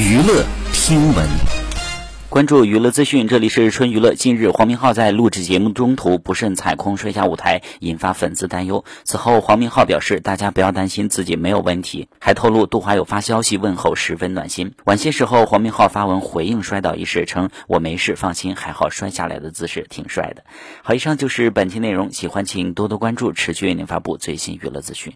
娱乐听闻。关注娱乐资讯，这里是春娱乐。近日，黄明昊在录制节目中途不慎踩空摔下舞台，引发粉丝担忧。此后，黄明昊表示：“大家不要担心，自己没有问题。”还透露杜华友发消息问候，十分暖心。晚些时候，黄明昊发文回应摔倒一事，称：“我没事，放心，还好摔下来的姿势挺帅的。”好，以上就是本期内容。喜欢请多多关注，持续为您发布最新娱乐资讯。